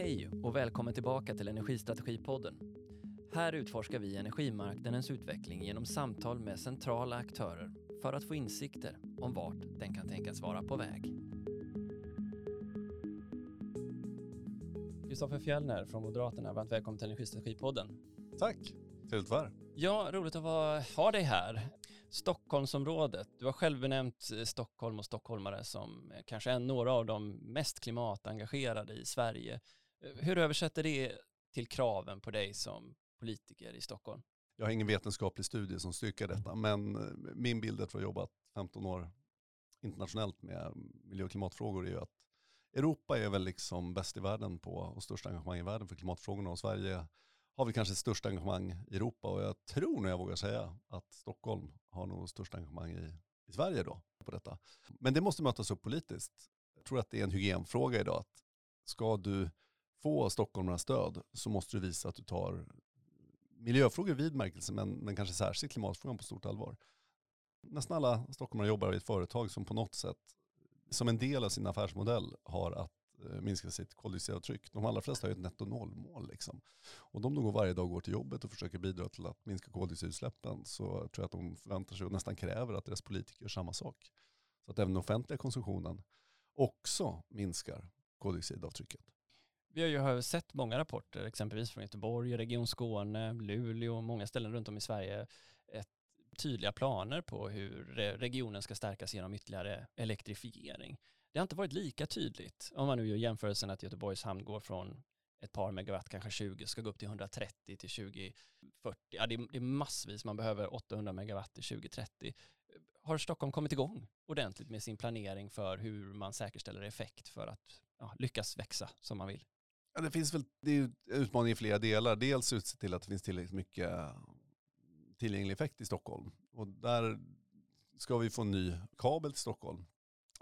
hej och välkommen tillbaka till Energistrategipodden. Här utforskar vi energimarknadens utveckling genom samtal med centrala aktörer för att få insikter om vart den kan tänkas vara på väg. Kristoffer Fjellner från Moderaterna, varmt välkommen till Energistrategipodden. Tack, trevligt att. Ja, roligt att vara, ha dig här. Stockholmsområdet, du har själv benämnt eh, Stockholm och stockholmare som eh, kanske är några av de mest klimatengagerade i Sverige. Eh, hur översätter det till kraven på dig som politiker i Stockholm? Jag har ingen vetenskaplig studie som styrker detta, men eh, min bild efter att ha jobbat 15 år internationellt med miljö och klimatfrågor är ju att Europa är väl liksom bäst i världen på och största engagemang i världen för klimatfrågorna och Sverige har väl kanske största engagemang i Europa och jag tror nog jag vågar säga att Stockholm har nog största engagemang i, i Sverige då på detta. Men det måste mötas upp politiskt. Jag tror att det är en hygienfråga idag att ska du få stockholmarnas stöd så måste du visa att du tar miljöfrågor vid märkelse men, men kanske särskilt klimatfrågan på stort allvar. Nästan alla stockholmare jobbar i ett företag som på något sätt som en del av sin affärsmodell har att eh, minska sitt koldioxidavtryck. De allra flesta har ju ett netto nollmål. Liksom. Och de går varje dag går till jobbet och försöker bidra till att minska koldioxidutsläppen så tror jag att de förväntar sig och nästan kräver att deras politiker gör samma sak. Så att även den offentliga konsumtionen också minskar koldioxidavtrycket. Vi har ju sett många rapporter, exempelvis från Göteborg, Region Skåne, Luleå, och många ställen runt om i Sverige, ett, tydliga planer på hur regionen ska stärkas genom ytterligare elektrifiering. Det har inte varit lika tydligt om man nu gör jämförelsen att Göteborgs hamn går från ett par megawatt, kanske 20, ska gå upp till 130 till 2040. Ja, det är, det är massvis, man behöver 800 megawatt till 2030. Har Stockholm kommit igång ordentligt med sin planering för hur man säkerställer effekt för att ja, lyckas växa som man vill? Ja, det finns väl det är utmaning i flera delar. Dels att se till att det finns tillräckligt mycket eh, tillgänglig effekt i Stockholm. Och där ska vi få en ny kabel till Stockholm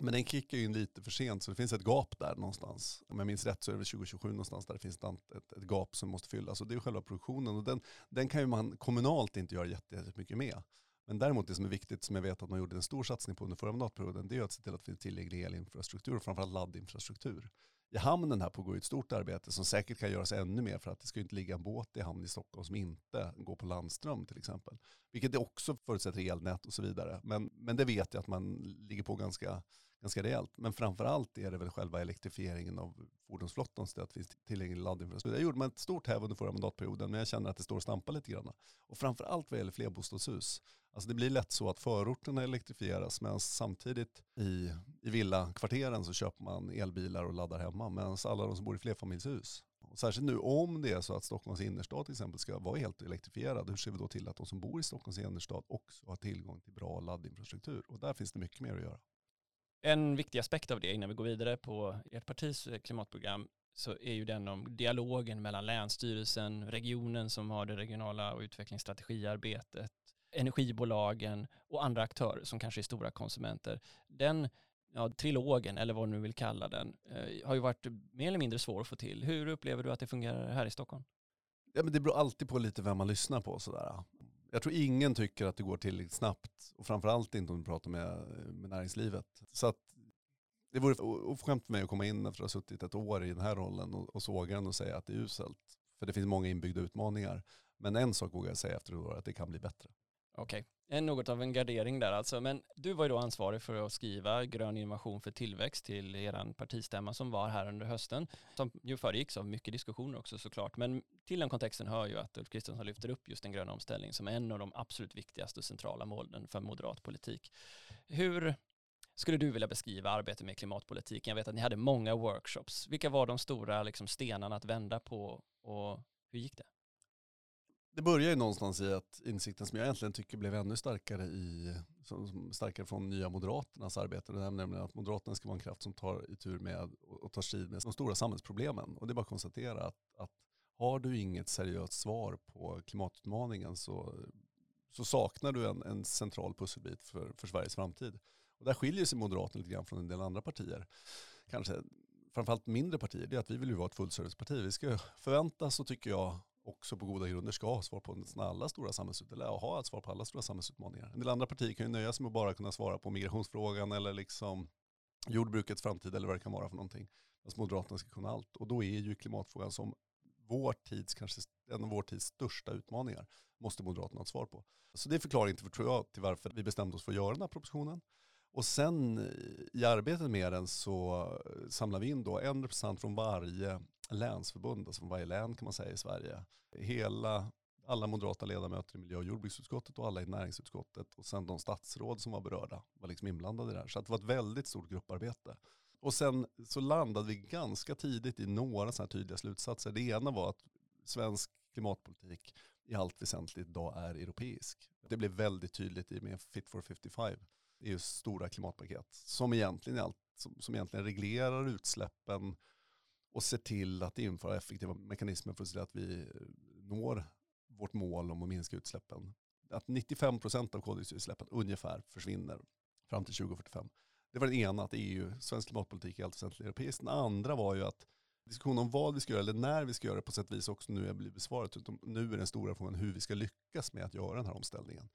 men den kickar ju in lite för sent så det finns ett gap där någonstans. Om jag minns rätt så är det 2027 någonstans där det finns ett, ett, ett gap som måste fyllas. Och det är själva produktionen och den, den kan ju man kommunalt inte göra jättemycket med. Men däremot det som är viktigt, som jag vet att man gjorde en stor satsning på under förra mandatperioden, det är att se till att det finns tillgänglig elinfrastruktur och framförallt laddinfrastruktur. I hamnen här pågår ett stort arbete som säkert kan göras ännu mer för att det ska inte ligga en båt i hamn i Stockholm som inte går på landström till exempel. Vilket det också förutsätter elnät och så vidare. Men, men det vet jag att man ligger på ganska ganska rejält. Men framförallt är det väl själva elektrifieringen av fordonsflottan så att det finns tillgänglig laddinfrastruktur. Det gjorde man ett stort häv under förra mandatperioden men jag känner att det står och stampar lite grann. Och framförallt vad gäller flerbostadshus. Alltså det blir lätt så att förorterna elektrifieras medan samtidigt i, i villakvarteren så köper man elbilar och laddar hemma medan alla de som bor i flerfamiljshus och särskilt nu om det är så att Stockholms innerstad till exempel ska vara helt elektrifierad, hur ser vi då till att de som bor i Stockholms innerstad också har tillgång till bra laddinfrastruktur? Och där finns det mycket mer att göra. En viktig aspekt av det innan vi går vidare på ert partis eh, klimatprogram så är ju den om dialogen mellan Länsstyrelsen, regionen som har det regionala och utvecklingsstrategiarbetet, energibolagen och andra aktörer som kanske är stora konsumenter. Den ja, trilogen, eller vad du nu vill kalla den, eh, har ju varit mer eller mindre svår att få till. Hur upplever du att det fungerar här i Stockholm? Ja, men det beror alltid på lite vem man lyssnar på. Sådär jag tror ingen tycker att det går tillräckligt snabbt och framförallt inte om du pratar med, med näringslivet. Så att det vore oförskämt för mig att komma in efter att ha suttit ett år i den här rollen och, och såga den och säga att det är uselt. För det finns många inbyggda utmaningar. Men en sak vågar jag säga efter ett år, att det kan bli bättre. Okej, okay. något av en gardering där alltså. Men du var ju då ansvarig för att skriva grön innovation för tillväxt till er partistämma som var här under hösten. Som ju föregicks av mycket diskussioner också såklart. Men till den kontexten hör ju att Ulf Kristersson lyfter upp just den gröna omställningen som en av de absolut viktigaste och centrala målen för moderat politik. Hur skulle du vilja beskriva arbetet med klimatpolitiken? Jag vet att ni hade många workshops. Vilka var de stora liksom, stenarna att vända på och hur gick det? Det börjar ju någonstans i att insikten som jag egentligen tycker blev ännu starkare, i, som, starkare från Nya Moderaternas arbete, det är nämligen att Moderaterna ska vara en kraft som tar tur med och tar strid med de stora samhällsproblemen. Och det är bara att konstatera att, att har du inget seriöst svar på klimatutmaningen så, så saknar du en, en central pusselbit för, för Sveriges framtid. Och där skiljer sig Moderaterna lite grann från en del andra partier. Kanske framförallt mindre partier, det är att vi vill ju vara ett fullserviceparti. Vi ska förväntas, så tycker jag, också på goda grunder ska ha svar på alla stora samhällsutmaningar, eller ha ett svar på alla stora samhällsutmaningar. En del andra partier kan ju nöja sig med att bara kunna svara på migrationsfrågan eller liksom jordbrukets framtid eller vad det kan vara för någonting. Fast Moderaterna ska kunna allt. Och då är ju klimatfrågan som vår tids, kanske en av vår tids största utmaningar, måste Moderaterna ha ett svar på. Så det är förklaringen till, tror jag, till varför vi bestämde oss för att göra den här propositionen. Och sen eh, i arbetet med den så eh, samlar vi in då en representant från varje länsförbund, alltså från varje län kan man säga i Sverige. Hela, alla moderata ledamöter i miljö och jordbruksutskottet och alla i näringsutskottet och sen de statsråd som var berörda var liksom inblandade i det här. Så det var ett väldigt stort grupparbete. Och sen så landade vi ganska tidigt i några sådana här tydliga slutsatser. Det ena var att svensk klimatpolitik i allt väsentligt idag är europeisk. Det blev väldigt tydligt i och med Fit for 55, EUs stora klimatpaket, som egentligen, allt, som, som egentligen reglerar utsläppen och ser till att införa effektiva mekanismer för att se till att vi eh, når vårt mål om att minska utsläppen. Att 95% av koldioxidutsläppen ungefär försvinner fram till 2045. Det var den ena, att EU, svensk klimatpolitik är allt väsentligt europeisk. Den andra var ju att diskussionen om vad vi ska göra eller när vi ska göra det på sätt och vis också nu är blivit besvarat. Utan nu är den stora frågan hur vi ska lyckas med att göra den här omställningen.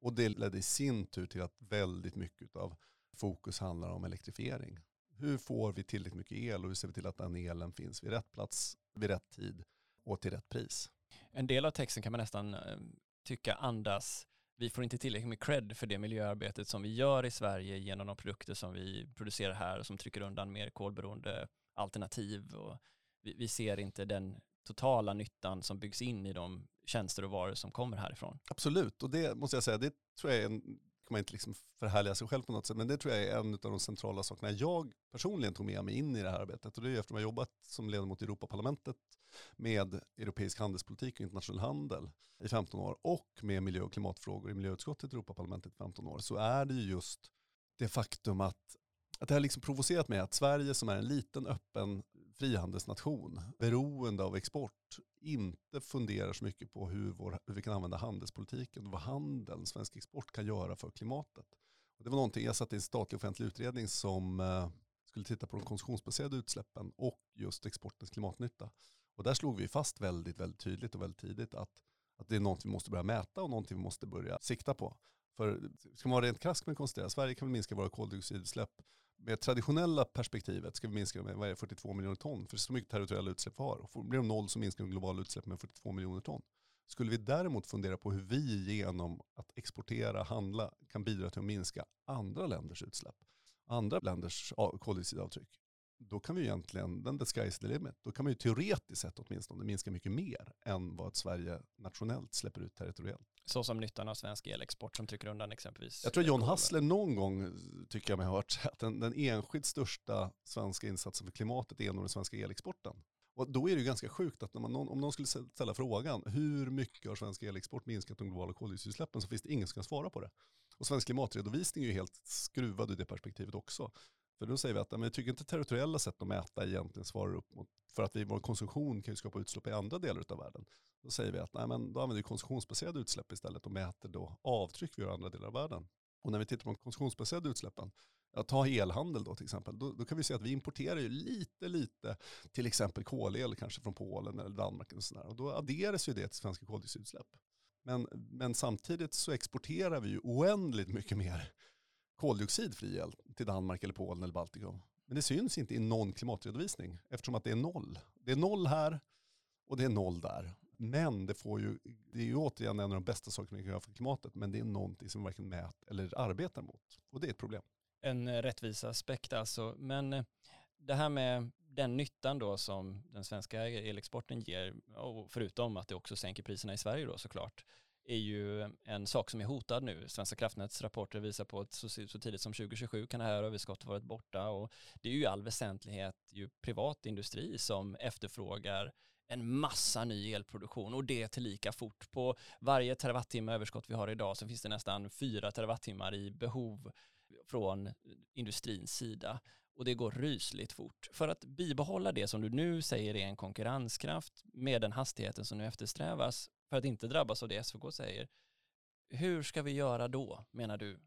Och det ledde i sin tur till att väldigt mycket av fokus handlar om elektrifiering. Hur får vi tillräckligt mycket el och hur ser vi till att den elen finns vid rätt plats, vid rätt tid och till rätt pris? En del av texten kan man nästan eh, tycka andas vi får inte tillräckligt med cred för det miljöarbetet som vi gör i Sverige genom de produkter som vi producerar här och som trycker undan mer kolberoende alternativ. Och vi, vi ser inte den totala nyttan som byggs in i de tjänster och varor som kommer härifrån. Absolut, och det måste jag säga, det tror jag är en kan man inte liksom förhärliga sig själv på något sätt, men det tror jag är en av de centrala sakerna jag personligen tog med mig in i det här arbetet. Och det är efter att jag jobbat som ledamot i Europaparlamentet med europeisk handelspolitik och internationell handel i 15 år och med miljö och klimatfrågor i miljöutskottet i Europaparlamentet i 15 år, så är det ju just det faktum att att det har liksom provocerat mig att Sverige som är en liten öppen frihandelsnation, beroende av export, inte funderar så mycket på hur, vår, hur vi kan använda handelspolitiken och vad handeln, svensk export kan göra för klimatet. Och det var någonting, jag satt i en statlig offentlig utredning som eh, skulle titta på de konsumtionsbaserade utsläppen och just exportens klimatnytta. Och där slog vi fast väldigt, väldigt tydligt och väldigt tidigt att, att det är något vi måste börja mäta och någonting vi måste börja sikta på. För ska man vara rent krask med konstatera, Sverige kan väl minska våra koldioxidutsläpp med traditionella perspektivet ska vi minska med vad är 42 miljoner ton. För så mycket territoriella utsläpp vi har. Och blir de noll så minskar de globala utsläppen med 42 miljoner ton. Skulle vi däremot fundera på hur vi genom att exportera, handla, kan bidra till att minska andra länders utsläpp, andra länders koldioxidavtryck, då kan vi egentligen, den the sky is the limit, då kan man ju teoretiskt sett åtminstone minska mycket mer än vad Sverige nationellt släpper ut territoriellt. Så som nyttan av svensk elexport som trycker undan exempelvis. Jag tror John Hassler någon gång, tycker jag mig ha hört, att den, den enskilt största svenska insatsen för klimatet är nog den svenska elexporten. Och då är det ju ganska sjukt att man, om någon skulle ställa frågan, hur mycket har svensk elexport minskat de globala koldioxidutsläppen, så finns det ingen som kan svara på det. Och svensk klimatredovisning är ju helt skruvad ur det perspektivet också. För då säger vi att men, vi tycker inte territoriella sätt att mäta egentligen svarar upp mot, för att vi, vår konsumtion kan ju skapa utsläpp i andra delar av världen. Då säger vi att nej, men, då använder vi konsumtionsbaserade utsläpp istället och mäter då avtryck vi gör i andra delar av världen. Och när vi tittar på de konsumtionsbaserade utsläppen, ja, ta elhandel då till exempel, då, då, kan vi se att vi importerar ju lite, lite till exempel kolel kanske från Polen eller Danmark och sådär. Och då adderas ju det till svenska koldioxidutsläpp. Men, men samtidigt så exporterar vi ju oändligt mycket mer koldioxidfri el till Danmark eller Polen eller Baltikum. Men det syns inte i någon klimatredovisning eftersom att det är noll. Det är noll här och det är noll där. Men det, får ju, det är ju återigen en av de bästa sakerna vi kan göra för klimatet, men det är någonting som vi varken mäter eller arbetar mot. Och det är ett problem. En eh, rättviseaspekt aspekt alltså. Men eh, det här med den nyttan då som den svenska elexporten ger, och förutom att det också sänker priserna i Sverige då såklart, är ju en sak som är hotad nu. Svenska kraftnäts rapporter visar på att så, så tidigt som 2027 kan det här överskottet varit borta och det är ju i all väsentlighet ju privat industri som efterfrågar en massa ny elproduktion och det till lika fort. På varje terawattimme överskott vi har idag så finns det nästan fyra terawattimmar i behov från industrins sida och det går rysligt fort. För att bibehålla det som du nu säger är en konkurrenskraft med den hastigheten som nu eftersträvas för att inte drabbas av det SVK säger. Hur ska vi göra då, menar du?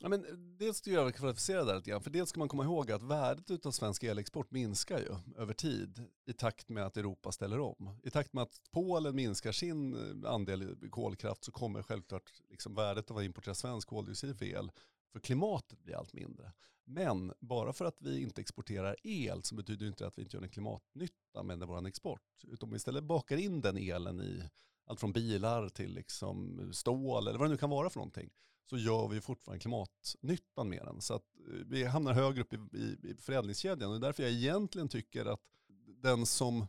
Ja, men eh, dels ska jag kvalificera det lite grann, för dels ska man komma ihåg att värdet av svensk elexport minskar ju över tid i takt med att Europa ställer om. I takt med att Polen minskar sin eh, andel kolkraft så kommer självklart liksom värdet av att importera svensk koldioxid för el för klimatet bli allt mindre. Men bara för att vi inte exporterar el så betyder det inte att vi inte gör en klimatnytta med vår export. Utan om vi istället bakar in den elen i allt från bilar till liksom stål eller vad det nu kan vara för någonting så gör vi fortfarande klimatnyttan med den. Så att eh, vi hamnar högre upp i, i, i förädlingskedjan och det är därför jag egentligen tycker att den som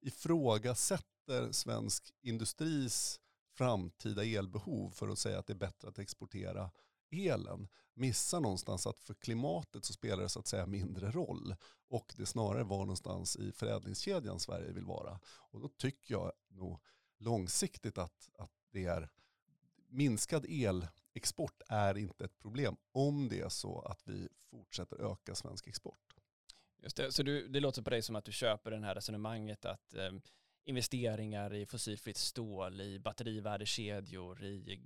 ifrågasätter svensk industris framtida elbehov för att säga att det är bättre att exportera elen missar någonstans att för klimatet så spelar det så att säga mindre roll och det snarare var någonstans i förädlingskedjan Sverige vill vara. Och då tycker jag nog långsiktigt att, att det är minskad elexport är inte ett problem om det är så att vi fortsätter öka svensk export. Just det, så du, det låter på dig som att du köper det här resonemanget att eh, investeringar i fossilfritt stål, i batterivärdekedjor, i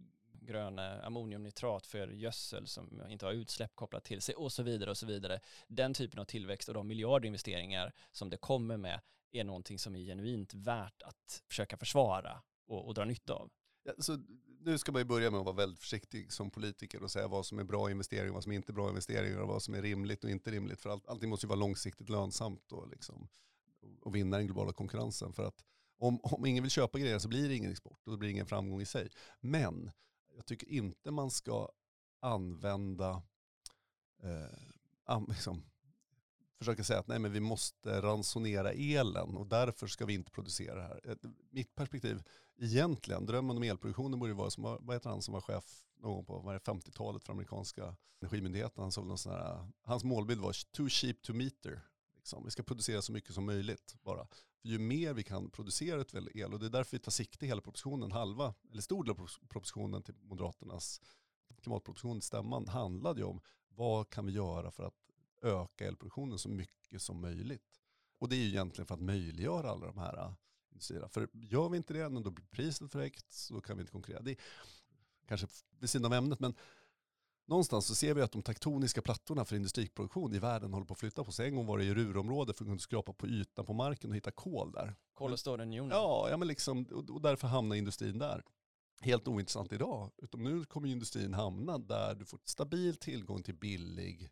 gröna ammoniumnitrat för gödsel som inte har utsläpp kopplat till sig och så vidare och så vidare. Den typen av tillväxt och de miljardinvesteringar som det kommer med är någonting som är genuint värt att försöka försvara och, och dra nytta av. Ja, så nu ska man ju börja med att vara väldigt försiktig som politiker och säga vad som är bra investeringar, vad som inte är bra investeringar och vad som är rimligt och inte rimligt. För allt, allting måste ju vara långsiktigt lönsamt liksom, och, liksom, och vinna den globala konkurrensen. För att om, om ingen vill köpa grejer så blir det ingen export och då blir det ingen framgång i sig. Men jag tycker inte man ska använda, eh, liksom, försöka säga att nej men vi måste ransonera elen och därför ska vi inte producera det här. Eh, mitt perspektiv egentligen, drömmen om elproduktionen borde vara som, vad heter han som var chef någon gång på 50-talet för amerikanska energimyndigheten. Han såg någon sån här, hans målbild var too cheap to meter. Liksom. Vi ska producera så mycket som möjligt bara. För ju mer vi kan producera el, och det är därför vi tar sikte hela propositionen, halva, eller stor del av propositionen till Moderaternas klimatproposition, stämman, handlade ju om vad kan vi göra för att öka elproduktionen så mycket som möjligt. Och det är ju egentligen för att möjliggöra alla de här industrierna. För gör vi inte det, då blir priset för högt, så kan vi inte konkurrera. Det är kanske vid sidan av ämnet, men någonstans så ser vi att de tektoniska plattorna för industriproduktion i världen håller på att flytta på sig. En gång var det i Rurområdet för att kunna skrapa på ytan på marken och hitta kol där. Kol och stålunionen. Ja, ja men liksom, och därför hamnar industrin där. Helt ointressant idag, utan nu kommer industrin hamna där du får stabil tillgång till billig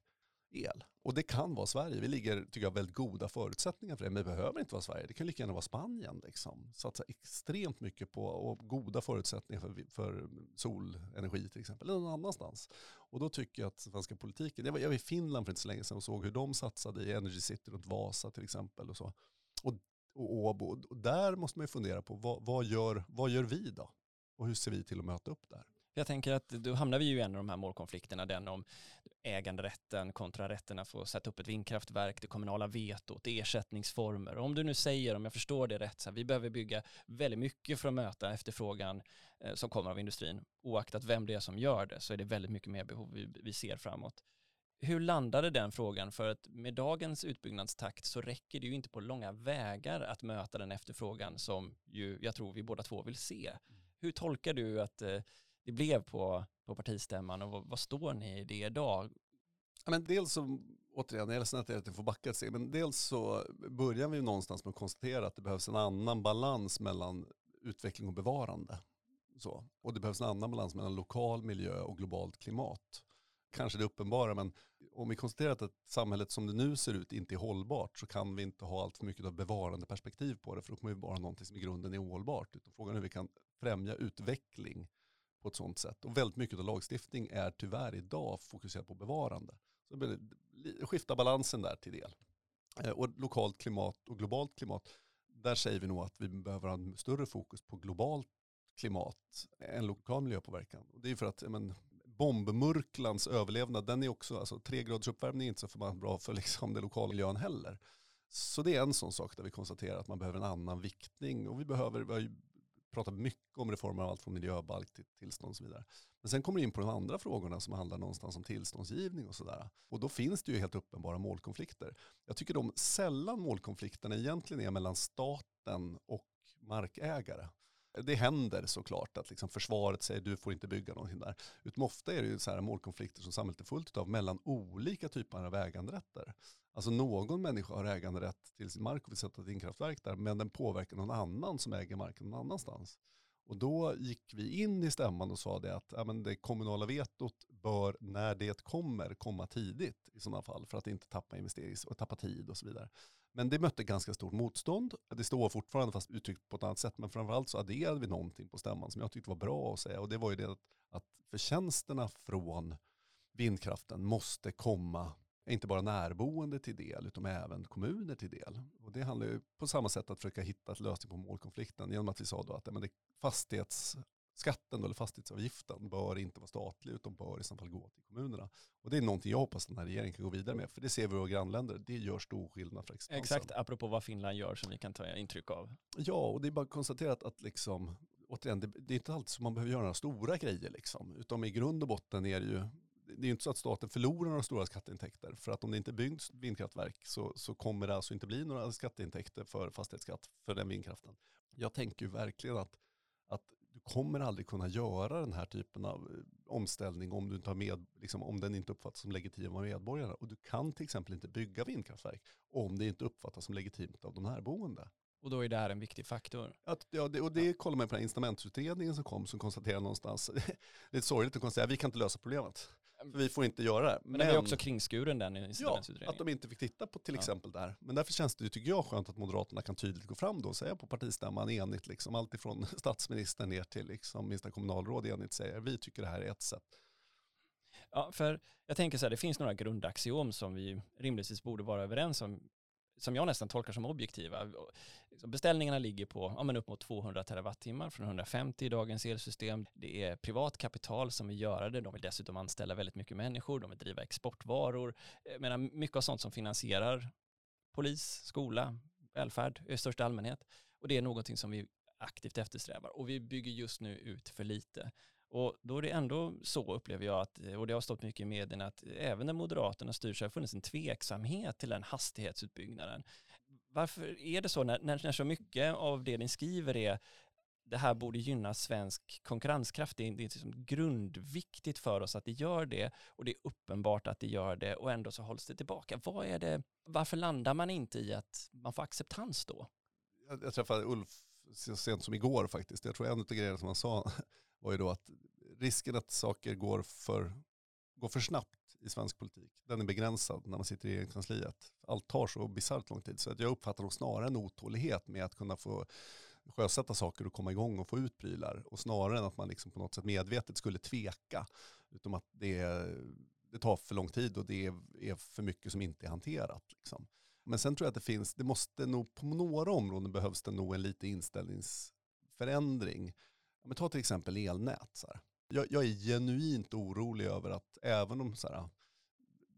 el. Och det kan vara Sverige. Vi ligger, tycker jag, väldigt goda förutsättningar för det. Men det behöver inte vara Sverige. Det kan lika gärna vara Spanien. Liksom. Satsa extremt mycket på och goda förutsättningar för, för solenergi till exempel. Eller någon annanstans. Och då tycker jag att svenska politiken, jag var, jag var i Finland för inte så länge sedan och såg hur de satsade i Energy City runt Vasa till exempel. Och så. Och, och Åbo. Och där måste man ju fundera på vad, vad, gör, vad gör vi då? Och hur ser vi till att möta upp där? Jag tänker att då hamnar vi ju i en av de här målkonflikterna, den om äganderätten kontra rätten att få sätta upp ett vindkraftverk, det kommunala vetot, ersättningsformer. Om du nu säger, om jag förstår det rätt, så här, vi behöver bygga väldigt mycket för att möta efterfrågan eh, som kommer av industrin. Oaktat vem det är som gör det så är det väldigt mycket mer behov vi, vi ser framåt. Hur landade den frågan? För att med dagens utbyggnadstakt så räcker det ju inte på långa vägar att möta den efterfrågan som ju jag tror vi båda två vill se. Hur tolkar du att eh, det blev på, på partistämman och vad, vad står ni i det idag? Ja, men dels så, återigen, jag är ledsen att jag får backa ett steg, men dels så börjar vi någonstans med att konstatera att det behövs en annan balans mellan utveckling och bevarande. Så. Och det behövs en annan balans mellan lokal miljö och globalt klimat. Kanske det uppenbara, men om vi konstaterar att samhället som det nu ser ut inte är hållbart så kan vi inte ha allt för mycket av bevarande perspektiv på det, för då kommer vi bara ha någonting som i grunden är ohållbart. Utan frågan är hur vi kan främja utveckling på ett sånt sätt. Och väldigt mycket av lagstiftning är tyvärr idag fokuserat på bevarande. Så det balansen där till del. Eh, och lokalt klimat och globalt klimat, där säger vi nog att vi behöver ha en större fokus på globalt klimat än lokal miljöpåverkan. Och det är för att men, bombmurklans överlevnad, den är också, alltså tre graders uppvärmning är inte så förbannat bra för liksom den lokala miljön heller. Så det är en sån sak där vi konstaterar att man behöver en annan viktning och vi behöver, vi har pratar mycket om reformer av allt från miljöbalk till tillstånd och så vidare. Men sen kommer det in på de andra frågorna som handlar någonstans om tillståndsgivning och sådär. Och då finns det ju helt uppenbara målkonflikter. Jag tycker de sällan målkonflikterna egentligen är mellan staten och markägare. Det händer såklart att liksom försvaret säger du får inte bygga någonting där. Utan ofta är det ju så här målkonflikter som samhället är fullt av mellan olika typer av äganderätter. Alltså någon människa har äganderätt till sin mark och vill sätta ett vindkraftverk där men den påverkar någon annan som äger marken någon annanstans. Och då gick vi in i stämman och sa det att ja, men det kommunala vetot bör, när det kommer, komma tidigt i sådana fall för att inte tappa investerings och tappa tid och så vidare. Men det mötte ganska stort motstånd. Det står fortfarande fast uttryckt på ett annat sätt. Men framförallt så adderade vi någonting på stämman som jag tyckte var bra att säga. Och det var ju det att, att förtjänsterna från vindkraften måste komma inte bara närboende till del utan även kommuner till del. Och det handlar ju på samma sätt att försöka hitta ett lösning på målkonflikten genom att vi sa då att men det, fastighetsskatten eller fastighetsavgiften bör inte vara statlig utan bör i så fall gå till kommunerna. Och det är någonting jag hoppas den här regeringen kan gå vidare med för det ser vi i våra grannländer, det gör stor skillnad för existensen. Exakt, apropå vad Finland gör som vi kan ta intryck av. Ja, och det är bara konstaterat att liksom, återigen, det, det är inte alltid som man behöver göra några stora grejer liksom, utan i grund och botten är det ju det är ju inte så att staten förlorar några stora skatteintäkter. För att om det inte byggs vindkraftverk så, så kommer det alltså inte bli några skatteintäkter för fastighetsskatt för den vindkraften. Jag tänker ju verkligen att, att du kommer aldrig kunna göra den här typen av eh, omställning om, du inte har med, liksom, om den inte uppfattas som legitim av medborgarna. Och du kan till exempel inte bygga vindkraftverk om det inte uppfattas som legitimt av de närboende. Och då är det här en viktig faktor. Att, ja, det, och det kollar man på den incitamentsutredningen som kom som konstaterar någonstans, det är sorgligt att konstatera, vi kan inte lösa problemet. För vi får inte göra det. Men, men det var också kringskuren den incitamentsutredningen. Ja, att de inte fick titta på till exempel ja. där. Men därför känns det, tycker jag, skönt att Moderaterna kan tydligt gå fram då och säga på partistämman enigt, liksom, allt ifrån statsministern ner till liksom, minsta kommunalråd enigt säger, vi tycker det här är ett sätt. Ja, för jag tänker så här, det finns några grundaxiom som vi rimligtvis borde vara överens om som jag nästan tolkar som objektiva. Liksom, beställningarna ligger på ja, men upp mot 200 terawattimmar från 150 i dagens elsystem. Det är privat kapital som vill göra det. De vill dessutom anställa väldigt mycket människor. De vill driva exportvaror. Jag menar, mycket av sånt som finansierar polis, skola, välfärd i största allmänhet. Och det är någonting som vi aktivt eftersträvar. Och vi bygger just nu ut för lite. Och då är det ändå så, upplever jag, att, eh, och det har stått mycket i medierna, att även när Moderaterna styr så har det funnits en tveksamhet till den hastighetsutbyggnaden. Varför är det så när, när, när så mycket av det ni skriver är det här borde gynna svensk konkurrenskraft. Det är, det är liksom grundviktigt för oss att det gör det och det är uppenbart att det gör det och ändå så hålls det tillbaka. Vad är det, varför landar man inte i att man får acceptans då? Jag, jag träffade Ulf så sent som igår faktiskt. Jag tror en av grejerna som han sa var ju då att risken att saker går för, går för snabbt i svensk politik, den är begränsad när man sitter i regeringskansliet. Allt tar så bisarrt lång tid. Så att jag uppfattar nog snarare en otålighet med att kunna få sjösätta saker och komma igång och få ut prylar. Och snarare än att man liksom på något sätt medvetet skulle tveka. Utom att det, det tar för lång tid och det är, är för mycket som inte är hanterat. Liksom. Men sen tror jag att det finns, det måste nog på några områden behövs det nog en lite inställningsförändring men ta till exempel elnät. Så jag, jag, är genuint orolig över att även om så här,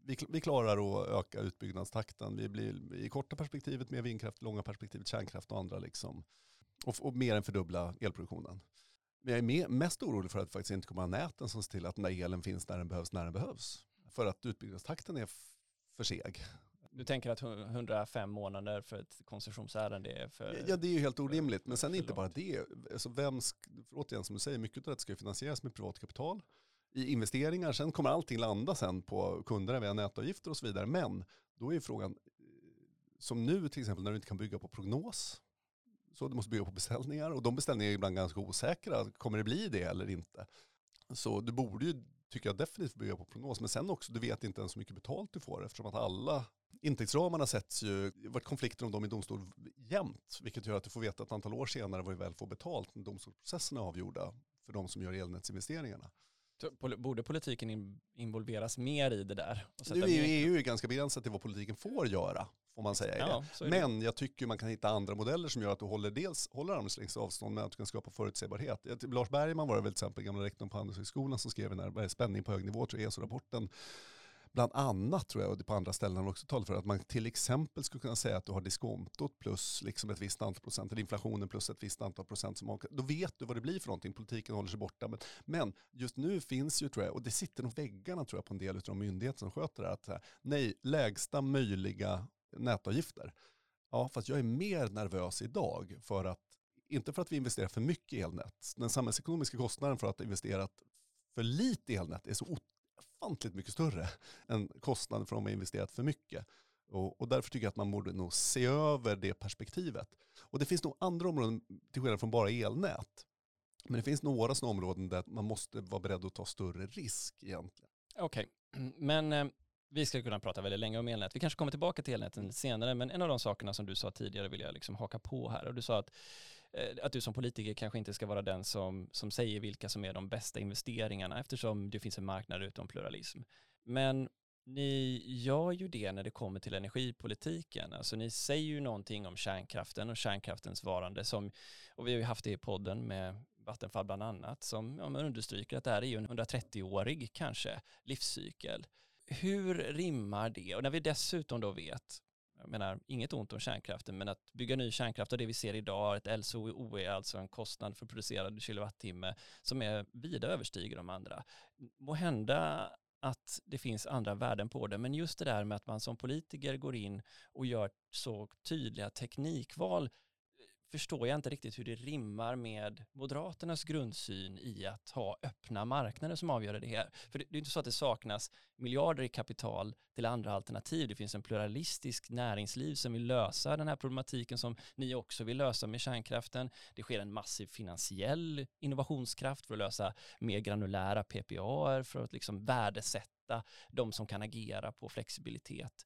vi, vi klarar att öka utbyggnadstakten, vi blir i korta perspektivet mer vindkraft, långa perspektivet kärnkraft och andra liksom, och, och mer än fördubbla elproduktionen. Men jag är med, mest orolig för att vi faktiskt inte kommer att ha näten som ser till att den där elen finns när den behövs, när den behövs. För att utbyggnadstakten är för seg. Du tänker att 105 månader för ett koncessionsärende är för... Ja, det är ju helt orimligt. Men sen inte bara det. Alltså vem, återigen som du säger, mycket av det ska finansieras med privat kapital i investeringar. Sen kommer allting landa sen på kunderna via nätavgifter och så vidare. Men då är frågan, som nu till exempel när du inte kan bygga på prognos, så du måste bygga på beställningar och de beställningarna är ibland ganska osäkra. Kommer det bli det eller inte? Så du borde ju, tycker jag definitivt, bygga på prognos. Men sen också, du vet inte ens hur mycket betalt du får eftersom att alla Intäktsramarna sätts ju, det varit konflikter om dem i domstol jämt, vilket gör att du får veta ett antal år senare vad du väl får betalt när domstolsprocesserna är avgjorda för de som gör elnätsinvesteringarna. Borde politiken involveras mer i det där? Nu är ju EU ganska begränsat till vad politiken får göra, får man säga. Ja, men jag tycker man kan hitta andra modeller som gör att du håller dels håller armslängds avstånd men att du kan skapa förutsägbarhet. Lars Bergman var det väl till exempel, gamla rektorn på Handelshögskolan som skrev den här spänning på hög nivå, tror jag, ESO-rapporten bland annat tror jag, och på andra ställen har också talat för att man till exempel skulle kunna säga att du har diskontot plus liksom ett visst antal procent, eller inflationen plus ett visst antal procent. Som då vet du vad det blir för någonting, politiken håller sig borta. Men, men just nu finns ju, tror jag, och det sitter nog väggarna tror jag på en del av de myndigheter som sköter det här, att nej, lägsta möjliga nätavgifter. Ja, fast jag är mer nervös idag för att, inte för att vi investerar för mycket i elnät, den samhällsekonomiska kostnaden för att investera för lite elnät är så ofantligt mycket större än kostnaden för om man investerat för mycket. Och, och, därför tycker jag att man borde nog se över det perspektivet. Och det finns nog andra områden, till skillnad från bara elnät, Men det finns några sådana områden där man måste vara beredd att ta större risk egentligen. Okej, okay. men eh, vi ska kunna prata väldigt länge om elnät. Vi kanske kommer tillbaka till elnäten senare, men en av de sakerna som du sa tidigare vill jag liksom haka på här. Och du sa att, eh, att du som politiker kanske inte ska vara den som, som säger vilka som är de bästa investeringarna, eftersom det finns en marknad utom pluralism. Men ni gör ju det när det kommer till energipolitiken. Alltså ni säger ju någonting om kärnkraften och kärnkraftens varande som, och vi har ju haft det i podden med Vattenfall bland annat, som ja, understryker att det här är ju en 130-årig kanske livscykel. Hur rimmar det? Och när vi dessutom då vet, jag menar inget ont om kärnkraften, men att bygga ny kärnkraft och det vi ser idag, ett LCOE, alltså en kostnad för producerad kilowattimme som är vida överstiger de andra. Må hända att det finns andra värden på det, men just det där med att man som politiker går in och gör så tydliga teknikval förstår jag inte riktigt hur det rimmar med Moderaternas grundsyn i att ha öppna marknader som avgör det här. För det, är inte så att det saknas miljarder i kapital till andra alternativ. Det finns en pluralistisk näringsliv som vill lösa den här problematiken som ni också vill lösa med kärnkraften. Det sker en massiv finansiell innovationskraft för att lösa mer granulära PPA för att liksom värdesätta de som kan agera på flexibilitet.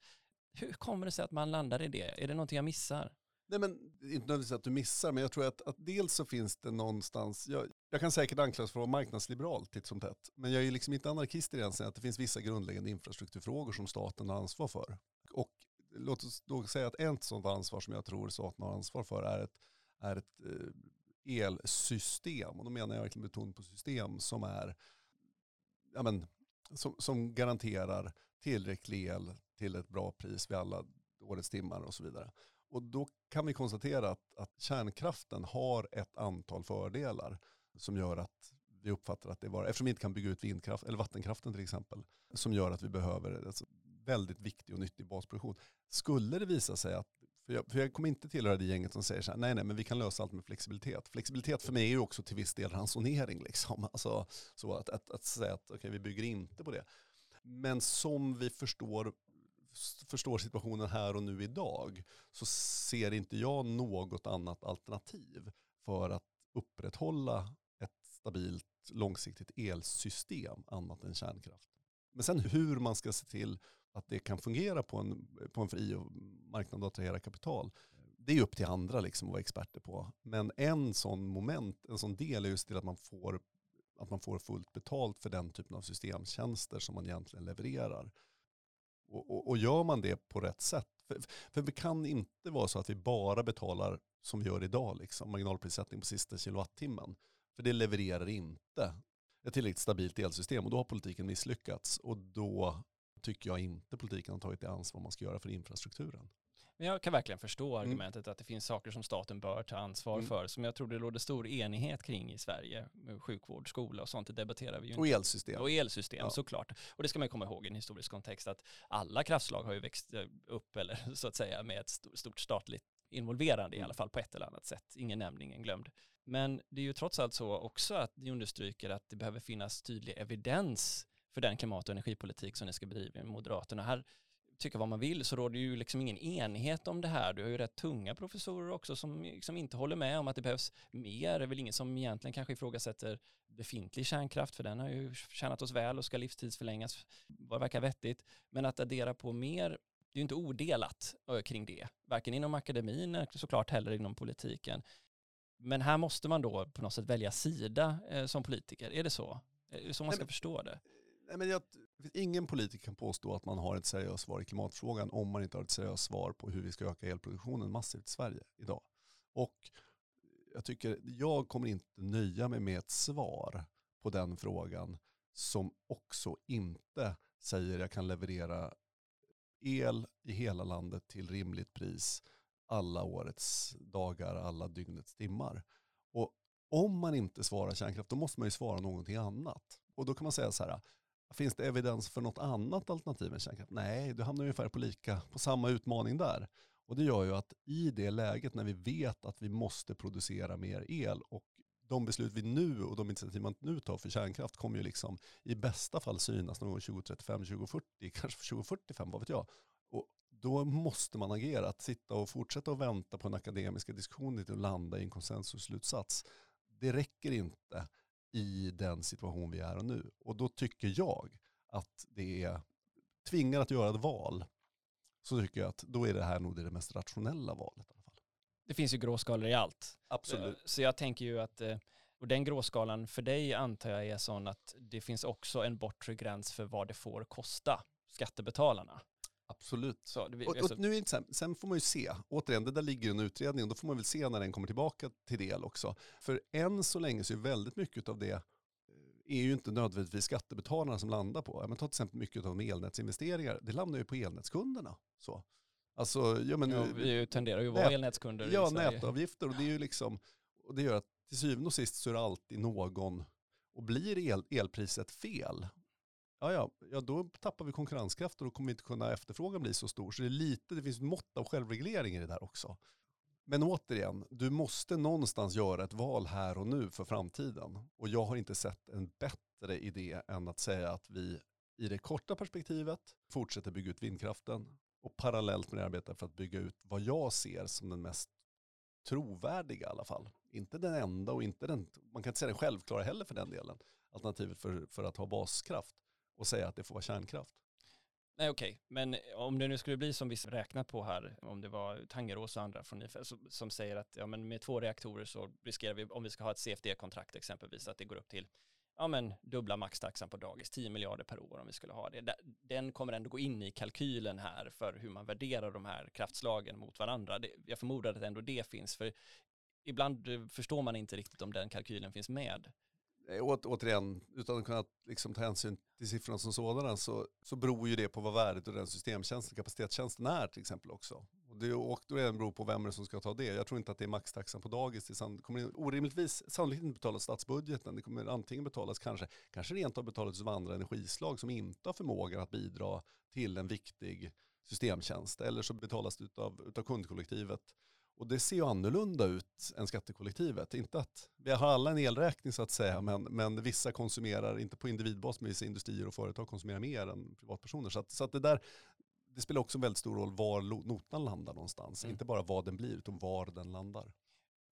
Hur kommer det sig att man landar i det? Är det någonting jag missar? Nej men inte nödvändigtvis att du missar, men jag tror att, att dels så finns det någonstans, jag, jag kan säkert anklagas för att vara marknadsliberal titt som tätt, men jag är liksom inte anarkist i den att det finns vissa grundläggande infrastrukturfrågor som staten har ansvar för. Och låt oss då säga att ett sådant ansvar som jag tror staten har ansvar för är ett, är ett eh, elsystem, och då menar jag verkligen beton på system som är, ja men, som, som garanterar tillräcklig el till ett bra pris vid alla årets timmar och så vidare. Och då kan vi konstatera att, att kärnkraften har ett antal fördelar som gör att vi uppfattar att det var, eftersom vi inte kan bygga ut vindkraft, eller vattenkraften till exempel, som gör att vi behöver alltså, väldigt viktig och nyttig basproduktion. Skulle det visa sig att, för jag, för jag kommer inte tillhöra det gänget som säger så här, nej nej men vi kan lösa allt med flexibilitet. Flexibilitet för mig är ju också till viss del ransonering liksom. Alltså, så att, att, att säga att okay, vi bygger inte på det. Men som vi förstår förstår situationen här och nu idag så ser inte jag något annat alternativ för att upprätthålla ett stabilt långsiktigt elsystem annat än kärnkraft. Men sen hur man ska se till att det kan fungera på en, på en fri marknad och attrahera kapital, det är upp till andra liksom att vara experter på. Men en sån moment, en sån del är just till att man får att man får fullt betalt för den typen av systemtjänster som man egentligen levererar. Och, och, och, gör man det på rätt sätt, för, för det kan inte vara så att vi bara betalar som vi gör idag, liksom, marginalprissättning på sista kilowattimmen. För det levererar inte ett tillräckligt stabilt elsystem och då har politiken misslyckats. Och då tycker jag inte politiken har tagit det ansvar man ska göra för infrastrukturen. Men jag kan verkligen förstå mm. argumentet mm. att det finns saker som staten bör ta ansvar mm. för, som jag tror det råder stor enighet kring i Sverige. Sjukvård, skola och sånt, det debatterar vi ju Och elsystem. Och elsystem, ja. såklart. Och det ska man komma ihåg i en historisk kontext, att alla kraftslag har ju växt eh, upp, eller så att säga, med ett stort statligt involverande i mm. alla fall på ett eller annat sätt. Ingen nämnd, ingen glömd. Men det är ju trots allt så också att ni understryker att det behöver finnas tydlig evidens för den klimat och energipolitik som ni ska bedriva med Moderaterna. Här tycka vad man vill så råder ju liksom ingen enighet om det här. Du har ju rätt tunga professorer också som liksom inte håller med om att det behövs mer. Det är väl ingen som egentligen kanske ifrågasätter befintlig kärnkraft för den har ju tjänat oss väl och ska livstidsförlängas vad verkar vettigt. Men att addera på mer det är ju inte odelat kring det, varken inom akademin såklart heller inom politiken. Men här måste man då på något sätt välja sida eh, som politiker, är det så? Är det så man ska Nej, förstå det? Nej, men jag, ingen politiker kan påstå att man har ett seriöst svar i klimatfrågan om man inte har ett seriöst svar på hur vi ska öka elproduktionen massivt i Sverige idag. Och jag tycker, jag kommer inte nöja mig med ett svar på den frågan som också inte säger jag kan leverera el i hela landet till rimligt pris alla årets dagar, alla dygnets timmar. Och om man inte svarar kärnkraft, då måste man ju svara någonting annat. Och då kan man säga så här, Finns det evidens för något annat alternativ än kärnkraft? Nej, du hamnar ungefär på, lika, på samma utmaning där. Och det gör ju att i det läget när vi vet att vi måste producera mer el och de beslut vi nu och de initiativ man nu tar för kärnkraft kommer ju liksom i bästa fall synas någon gång 2035, 2040, kanske 2045, vad vet jag. Och då måste man agera. Att sitta och fortsätta att vänta på den akademiska diskussionen till att landa i en konsensusslutsats, det räcker inte i den situation vi är i nu. Och då tycker jag att det är tvingar att göra ett val så tycker jag att då är det här nog det mest rationella valet. I alla fall. Det finns ju gråskalor i allt. Absolut. Eh, så jag tänker ju att, eh, och den gråskalan för dig antar jag är sån att det finns också en bortre gräns för vad det får kosta skattebetalarna. Absolut. Så, det, och, och, nu är det sen, sen får man ju se, återigen, det där ligger i en utredning och då får man väl se när den kommer tillbaka till del också. För än så länge så är väldigt mycket av det är ju inte nödvändigtvis skattebetalarna som landar på. Men ta till exempel mycket av de elnätsinvesteringar, det landar ju på elnätskunderna. Så. Alltså, ja, men, ja, vi tenderar ju att vara nät, elnätskunder Ja, nätavgifter och det är ju liksom, och det gör att till syvende och sist så är det alltid någon, och blir el, elpriset fel, ja, ja, ja då tappar vi konkurrenskraft och då kommer vi inte kunna efterfrågan bli så stor. Så det är lite, det finns mått av självreglering i det där också. Men återigen, du måste någonstans göra ett val här och nu för framtiden. Och jag har inte sett en bättre idé än att säga att vi i det korta perspektivet fortsätter bygga ut vindkraften och parallellt med det arbetar för att bygga ut vad jag ser som den mest trovärdiga i alla fall. Inte den enda och inte den, man kan inte säga den självklara heller för den delen, alternativet för, för att ha baskraft och säga att det får vara kärnkraft. Nej okej, okay. men om det nu skulle bli som vi räknar på här, om det var Tangerås och andra från IFE som säger att ja, men med två reaktorer så riskerar vi, om vi ska ha ett CFD-kontrakt exempelvis, att det går upp till ja, men dubbla maxtaxan på dagis, 10 miljarder per år om vi skulle ha det. Den kommer ändå gå in i kalkylen här för hur man värderar de här kraftslagen mot varandra. jag förmodar att ändå det finns, för ibland förstår man inte riktigt om den kalkylen finns med. Eh, åt, återigen, utan att kunna liksom, ta hänsyn till siffrorna som sådana så, så beror ju det på vad värdet och den systemtjänsten, kapacitetstjänsten är till exempel också. Och det och då beror på vem det är som ska ta det. Jag tror inte att det är maxtaxan på dagis. Det kommer orimligtvis sannolikt inte betalas statsbudgeten. Det kommer antingen betalas kanske, kanske rent av betalas av andra energislag som inte har förmågan att bidra till en viktig systemtjänst. Eller så betalas det av, kundkollektivet och det ser ju annorlunda ut än skattekollektivet. Inte att vi har alla en elräkning så att säga, men, men vissa konsumerar, inte på individbas, men vissa industrier och företag konsumerar mer än privatpersoner. Så att, så att det där, det spelar också en väldigt stor roll var notan landar någonstans. Mm. Inte bara vad den blir, utan var den landar.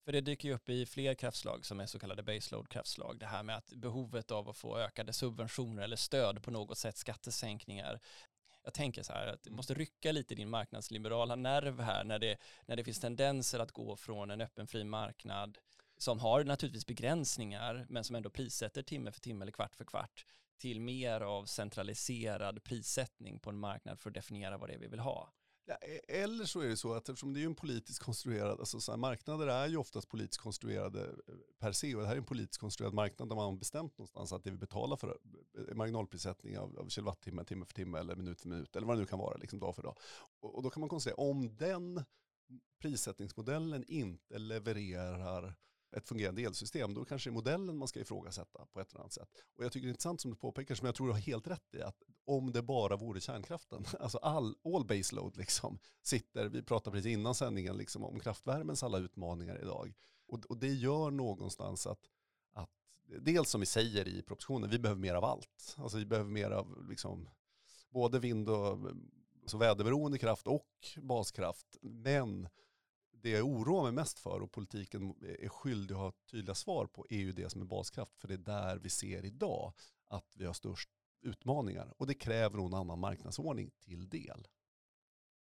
För det dyker ju upp i fler kraftslag som är så kallade baseload-kraftslag. Det här med att behovet av att få ökade subventioner eller stöd på något sätt, skattesänkningar, jag tänker så här att du måste rycka lite i din marknadsliberala nerv här när det, när det finns tendenser att gå från en öppen fri marknad som har naturligtvis begränsningar men som ändå prissätter timme för timme eller kvart för kvart till mer av centraliserad prissättning på en marknad för att definiera vad det är vi vill ha. Ja, e-, eller så är det så att eftersom det är en politiskt konstruerad, alltså så här, marknader är ju oftast politiskt konstruerade eh, per se och det här är en politiskt konstruerad marknad där man har bestämt någonstans att det vi betalar för eh, marginalprissättning av, av kilowattimme, timme för timme eller minut för minut eller vad det nu kan vara, liksom dag för dag. Och, och då kan man konstatera om den prissättningsmodellen inte levererar ett fungerande elsystem, då kanske det är modellen man ska ifrågasätta på ett eller annat sätt. Och jag tycker det är intressant som du påpekar, som jag tror du har helt rätt i, att om det bara vore kärnkraften, alltså all, all baseload liksom, sitter, vi pratade precis innan sändningen liksom, om kraftvärmens alla utmaningar idag. Och, och det gör någonstans att, att, dels som vi säger i propositionen, vi behöver mer av allt. Alltså vi behöver mer av liksom, både vind och alltså väderberoende kraft och baskraft, men det jag oroar mig mest för och politiken är skyldig att ha tydliga svar på är ju det som är baskraft. För det är där vi ser idag att vi har störst utmaningar. Och det kräver en annan marknadsordning till del.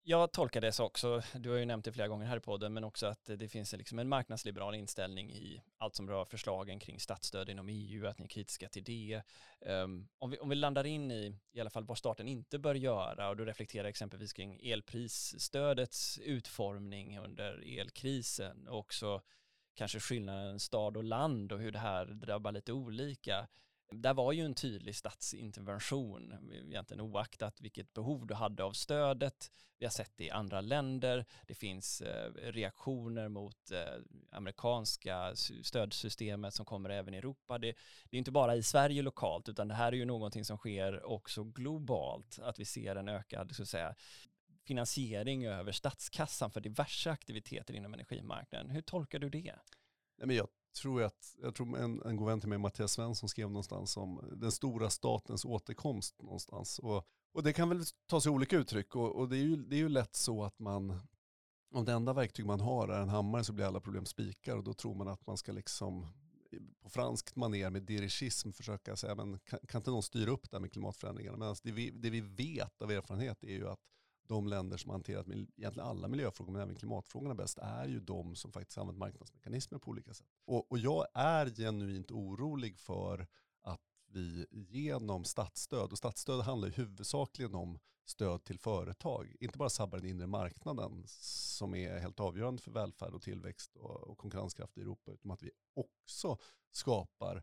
Jag tolkar det så också, du har ju nämnt det flera gånger här i podden, men också att det finns liksom en marknadsliberal inställning i allt som rör förslagen kring statsstöd inom EU, att ni är kritiska till det. Um, om, vi, om vi landar in i i alla fall vad staten inte bör göra och du reflekterar exempelvis kring elprisstödets utformning under elkrisen och också kanske skillnaden stad och land och hur det här drabbar lite olika. Där var ju en tydlig statsintervention, egentligen oaktat vilket behov du hade av stödet. Vi har sett det i andra länder. Det finns eh, reaktioner mot eh, amerikanska stödsystemet som kommer även i Europa. Det, det är inte bara i Sverige lokalt, utan det här är ju någonting som sker också globalt, att vi ser en ökad, så att säga, finansiering över statskassan för diverse aktiviteter inom energimarknaden. Hur tolkar du det? Nej, men jag tror jag att, jag tror en, en god vän till mig, Mattias Svensson, skrev någonstans om den stora statens återkomst någonstans. Och, och det kan väl ta sig olika uttryck och, och det, är ju, det är ju lätt så att man, om det enda verktyg man har är en hammare så blir alla problem spikar och då tror man att man ska liksom på franskt maner med dirigism försöka säga, men kan, kan inte någon styra upp det här med klimatförändringarna? Men det vi, det vi vet av erfarenhet är ju att de länder som har hanterat egentligen alla miljöfrågor, men även klimatfrågorna bäst, är ju de som faktiskt använder marknadsmekanismer på olika sätt. Och, och jag är genuint orolig för att vi genom statsstöd, och statsstöd handlar ju huvudsakligen om stöd till företag, inte bara sabbar den inre marknaden som är helt avgörande för välfärd och tillväxt och, och konkurrenskraft i Europa, utan att vi också skapar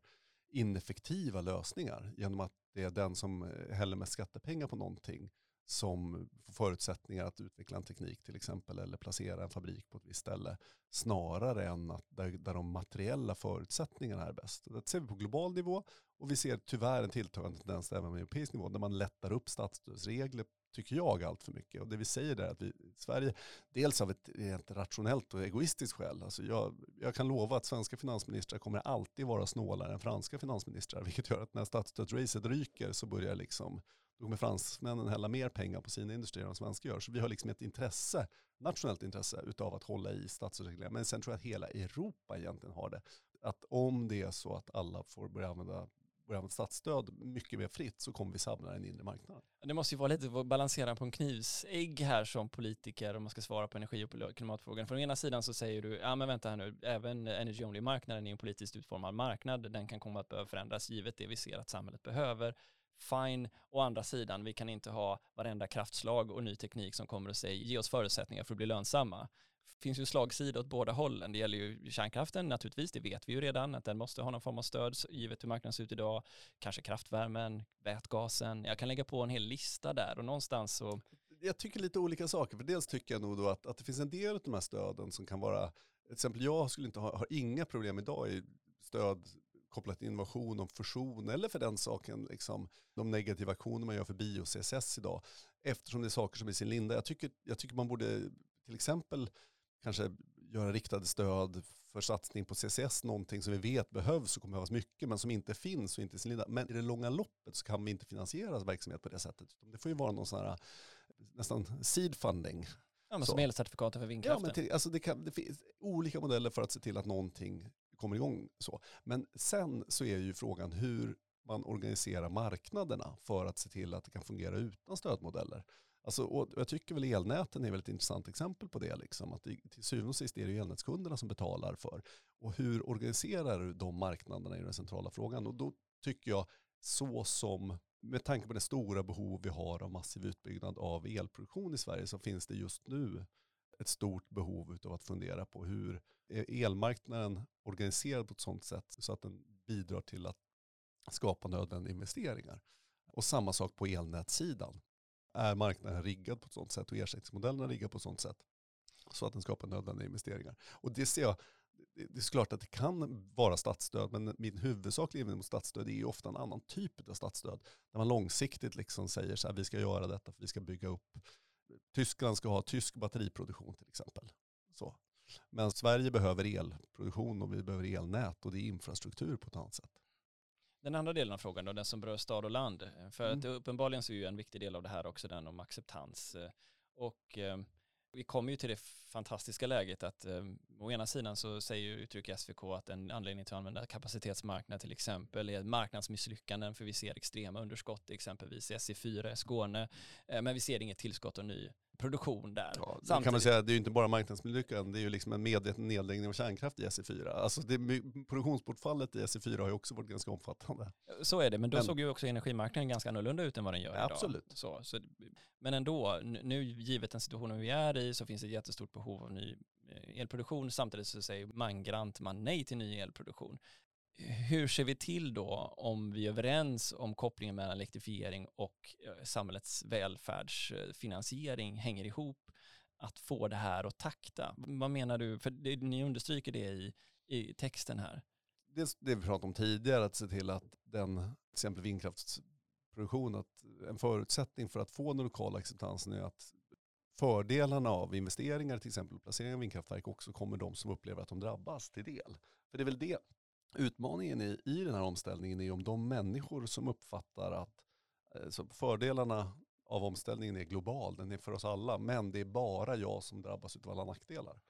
ineffektiva lösningar genom att det är den som häller mest skattepengar på någonting som får förutsättningar att utveckla en teknik till exempel eller placera en fabrik på ett visst ställe snarare än att där, där de materiella förutsättningarna är bäst. Det ser vi på global nivå och vi ser tyvärr en tilltagande tendens även på europeisk nivå där man lättar upp statsstödsregler tycker jag allt för mycket. Och det vi säger är att vi i Sverige, dels av ett rent rationellt och egoistiskt skäl, alltså jag, jag kan lova att svenska finansministrar kommer alltid vara snålare än franska finansministrar, vilket gör att när statsstödsracet ryker så börjar liksom kommer fransmännen hälla mer pengar på sina industrier än vad svenska gör. Så vi har liksom ett intresse, nationellt intresse, utav att hålla i statsstödsregleringar. Men sen tror jag att hela Europa egentligen har det. Att om det är så att alla får börja använda börja använda statsstöd mycket mer fritt så kommer vi samla den inre marknaden. Det måste ju vara lite att balansera på en knivsägg här som politiker om man ska svara på energi och klimatfrågan. Från ena sidan så säger du, ja men vänta här nu, även Energy Only-marknaden är en politiskt utformad marknad. den kan komma att behöva förändras givet det vi ser att samhället behöver fine. Å andra sidan, vi kan inte ha varenda kraftslag och ny teknik som kommer att säga ge oss förutsättningar för att bli lönsamma. Det finns ju slagsida åt båda hållen. Det gäller ju kärnkraften naturligtvis, det vet vi ju redan att den måste ha någon form av stöd givet hur marknaden ser ut idag. Kanske kraftvärmen, vätgasen. Jag kan lägga på en hel lista där och någonstans så jag tycker lite olika saker. För dels tycker jag nog då att, att det finns en del av de här stöden som kan vara, till exempel jag skulle inte ha, har inga problem idag i stöd kopplat till innovation och fusion eller för den saken liksom, de negativa aktioner man gör för bio-CSS idag. Eftersom det är saker som är i sin linda. Jag tycker, jag tycker man borde till exempel kanske göra riktade stöd för satsning på CCS, någonting som vi vet behövs och kommer behövas mycket, men som inte finns och inte är sin linda. Men i det långa loppet så kan vi inte finansiera verksamhet på det sättet. Det får ju vara någon sån här nästan seed funding. Ja, men som elcertifikaten för vindkraften. Ja, men till, alltså det, kan, det finns olika modeller för att se till att någonting kommer igång. Så. Men sen så är ju frågan hur man organiserar marknaderna för att se till att det kan fungera utan stödmodeller. Alltså, och jag tycker väl elnäten är väl ett intressant exempel på det. Liksom, att det, till syvende och sist är det elnätskunderna som betalar för. Och hur organiserar du de marknaderna i den centrala frågan? Och då tycker jag så som, med tanke på det stora behov vi har av massiv utbyggnad av elproduktion i Sverige så finns det just nu ett stort behov av att fundera på hur elmarknaden organiserad på ett sådant sätt så att den bidrar till att skapa nödvändiga investeringar. Och samma sak på elnätssidan. Är marknaden riggad på ett sådant sätt och ersättningsmodellerna riggade på ett sådant sätt så att den skapar nödvändiga investeringar. Och det ser jag, det är klart att det kan vara statsstöd, men min huvudsakliga invändning mot statsstöd är ju ofta en annan typ av statsstöd. Där man långsiktigt liksom säger så här, vi ska göra detta för vi ska bygga upp, Tyskland ska ha tysk batteriproduktion till exempel. Så. Men Sverige behöver elproduktion och vi behöver elnät och det är infrastruktur på ett annat sätt. Den andra delen av frågan då, den som berör stad och land. För mm. att uppenbarligen så är ju en viktig del av det här också den om acceptans. Och eh, vi kommer ju till det fantastiska läget att eh, å ena sidan så säger ju uttryck SVK att en anledning till att använda kapacitetsmarknad till exempel är marknadsmisslyckanden för vi ser extrema underskott exempelvis i SE4 i Skåne. Eh, men vi ser inget tillskott av ny produktion där. Ja, det kan man säga, det är ju inte bara marknadsmisslyckanden, det är ju liksom en medveten nedläggning av kärnkraft i SE4. Alltså det, produktionsbortfallet i SE4 har ju också varit ganska omfattande. Så är det, men då men, såg ju också energimarknaden ganska annorlunda ut än vad den gör ja, idag. Absolut. Så, så, men ändå, nu givet den situationen vi är i så finns det ett jättestort behov av ny eh, elproduktion. Samtidigt så säger mangrant man nej till ny elproduktion hur ser vi till då om vi är överens om kopplingen mellan elektrifiering och eh, samhällets välfärdsfinansiering hänger ihop, att få det här att takta? Vad menar du? För det, ni understryker det i, i texten här. Dels det vi pratade om tidigare, att se till att den, till exempel vindkraftsproduktion, att en förutsättning för att få den lokala acceptansen är att fördelarna av investeringar, till exempel placering av vindkraftverk, också kommer de som upplever att de drabbas till del. För det är väl det utmaningen i, i den här omställningen är om de människor som uppfattar att eh, så fördelarna av omställningen är global, den är för oss alla, men det är bara jag som drabbas av alla nackdelar.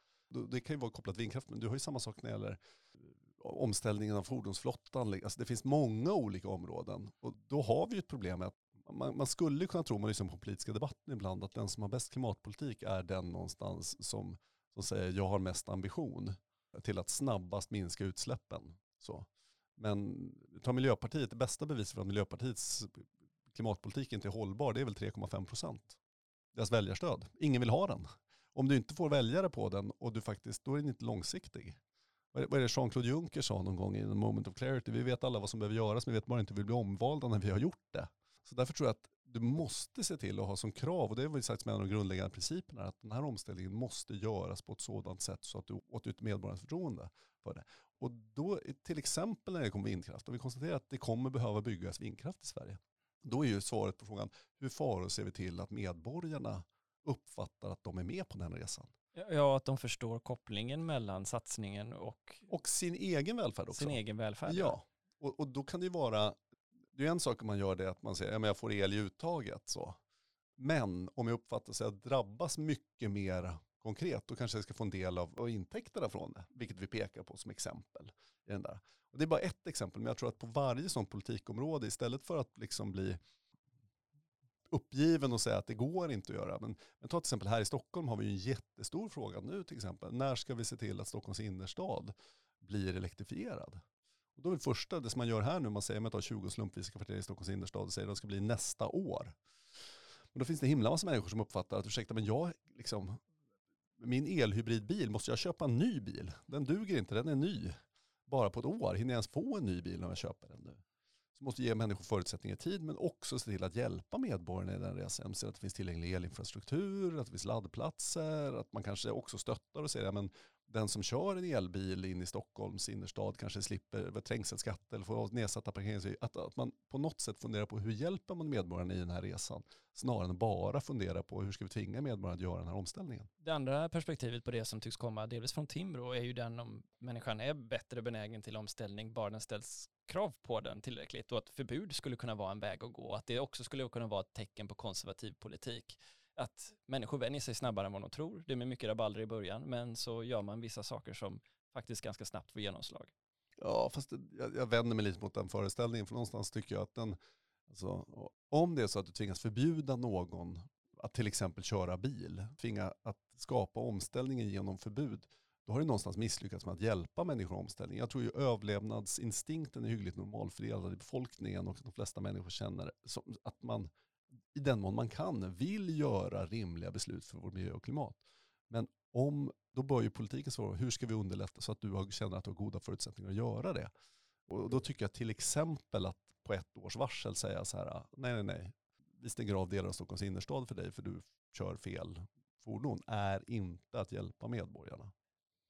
Det kan ju vara kopplat till vindkraft, men du har ju samma sak när det gäller eh, omställningen av fordonsflottan. Alltså det finns många olika områden. Och då har vi ju ett problem med att man, man skulle kunna tro, man lyssnar på politiska debatten ibland, att den som har bäst klimatpolitik är den någonstans som, som säger jag har mest ambition till att snabbast minska utsläppen. Så. Men ta Miljöpartiet, det bästa beviset för att Miljöpartiets klimatpolitik inte är hållbar, det är väl 3,5 procent. Deras väljarstöd. Ingen vill ha den. Om du inte får väljare på den och du faktiskt, då är den inte långsiktig. Vad är det Jean-Claude Juncker sa någon gång i The moment of clarity? Vi vet alla vad som behöver göras, men vi vet bara inte hur vi blir omvalda när vi har gjort det. Så därför tror jag att du måste se till att ha som krav, och det har vi sagt som en av de grundläggande principerna, att den här omställningen måste göras på ett sådant sätt så att du åtnjuter medborgarnas förtroende för det. Och då, till exempel när det kommer vindkraft, och vi konstaterar att det kommer behöva byggas vindkraft i Sverige, då är ju svaret på frågan, hur far ser vi till att medborgarna uppfattar att de är med på den resan? Ja, att de förstår kopplingen mellan satsningen och... Och sin egen välfärd också. Sin egen välfärd. Ja, och, och då kan det ju vara, det är en sak om man gör det att man säger, ja men jag får el i uttaget så. Men om jag uppfattar sig att drabbas mycket mer konkret, då kanske jag ska få en del av, av intäkterna från det, vilket vi pekar på som exempel. I den där. Och det är bara ett exempel, men jag tror att på varje sånt politikområde, istället för att liksom bli uppgiven och säga att det går inte att göra. Men, men ta till exempel här i Stockholm har vi ju en jättestor fråga nu till exempel. När ska vi se till att Stockholms innerstad blir elektrifierad? Och då är det första, det som man gör här nu, man säger att man tar 20 slumpvisa kvarter i Stockholms innerstad och säger att det ska bli nästa år. Men då finns det himla massa människor som uppfattar att ursäkta men jag, liksom, min elhybridbil, måste jag köpa en ny bil? Den duger inte, den är ny. Bara på ett år, hinner jag ens få en ny bil om jag köper den nu? Så måste ge människor förutsättningar i tid men också se till att hjälpa medborgarna i den resan. Se att det finns tillgänglig elinfrastruktur, att det finns laddplatser, att man kanske också stöttar och säger att den som kör en elbil in i Stockholms innerstad kanske slipper trängselskatt eller får nedsatta parkeringsavgifter. Att, att man på något sätt funderar på hur hjälper man medborgarna i den här resan snarare än bara fundera på hur ska vi tvinga medborgarna att göra den här omställningen. Det andra perspektivet på det som tycks komma delvis från Timbro är ju den om människan är bättre benägen till omställning bara den ställs krav på den tillräckligt och att förbud skulle kunna vara en väg att gå. Att det också skulle kunna vara ett tecken på konservativ politik att människor vänjer sig snabbare än vad de tror. Det är med mycket rabalder i början, men så gör man vissa saker som faktiskt ganska snabbt får genomslag. Ja, fast jag, jag vänder mig lite mot den föreställningen, för någonstans tycker jag att den, alltså, om det är så att du tvingas förbjuda någon att till exempel köra bil, tvinga att skapa omställningen genom förbud, då har du någonstans misslyckats med att hjälpa människor omställning. Jag tror ju överlevnadsinstinkten är hyggligt normalfördelad i befolkningen och de flesta människor känner att man i den mån man kan, vill göra rimliga beslut för vår miljö och klimat. Men om, då bör ju politiken svara, hur ska vi underlätta så att du känner att du har goda förutsättningar att göra det? Och då tycker jag till exempel att på ett års varsel säga så här, nej nej nej, vi stänger av delar av Stockholms innerstad för dig för du kör fel fordon, är inte att hjälpa medborgarna.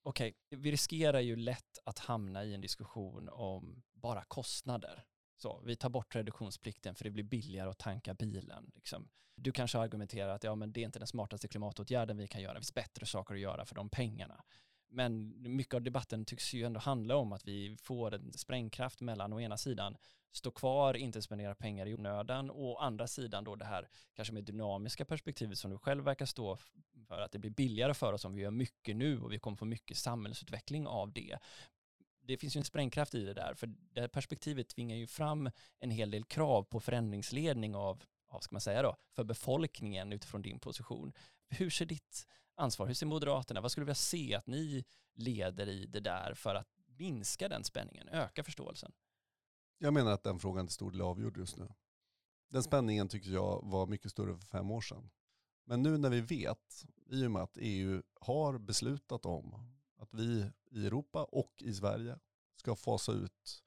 Okej, vi riskerar ju lätt att hamna i en diskussion om bara kostnader. Så, vi tar bort reduktionsplikten för det blir billigare att tanka bilen. Liksom. Du kanske argumenterar att ja, men det är inte den smartaste klimatåtgärden vi kan göra, det finns bättre saker att göra för de pengarna. Men mycket av debatten tycks ju ändå handla om att vi får en sprängkraft mellan å ena sidan stå kvar, inte spendera pengar i onödan och å andra sidan då det här kanske mer dynamiska perspektivet som du själv verkar stå för att det blir billigare för oss om vi gör mycket nu och vi kommer få mycket samhällsutveckling av det det finns ju en sprängkraft i det där, för det här perspektivet tvingar ju fram en hel del krav på förändringsledning av, av ska man säga då, för befolkningen utifrån din position. Hur ser ditt ansvar, hur ser Moderaterna, vad skulle vi vilja se att ni leder i det där för att minska den spänningen, öka förståelsen? Jag menar att den frågan till stor del är avgjord just nu. Den spänningen tycker jag var mycket större för fem år sedan. Men nu när vi vet, i och med att EU har beslutat om att vi i Europa och i Sverige ska fasa ut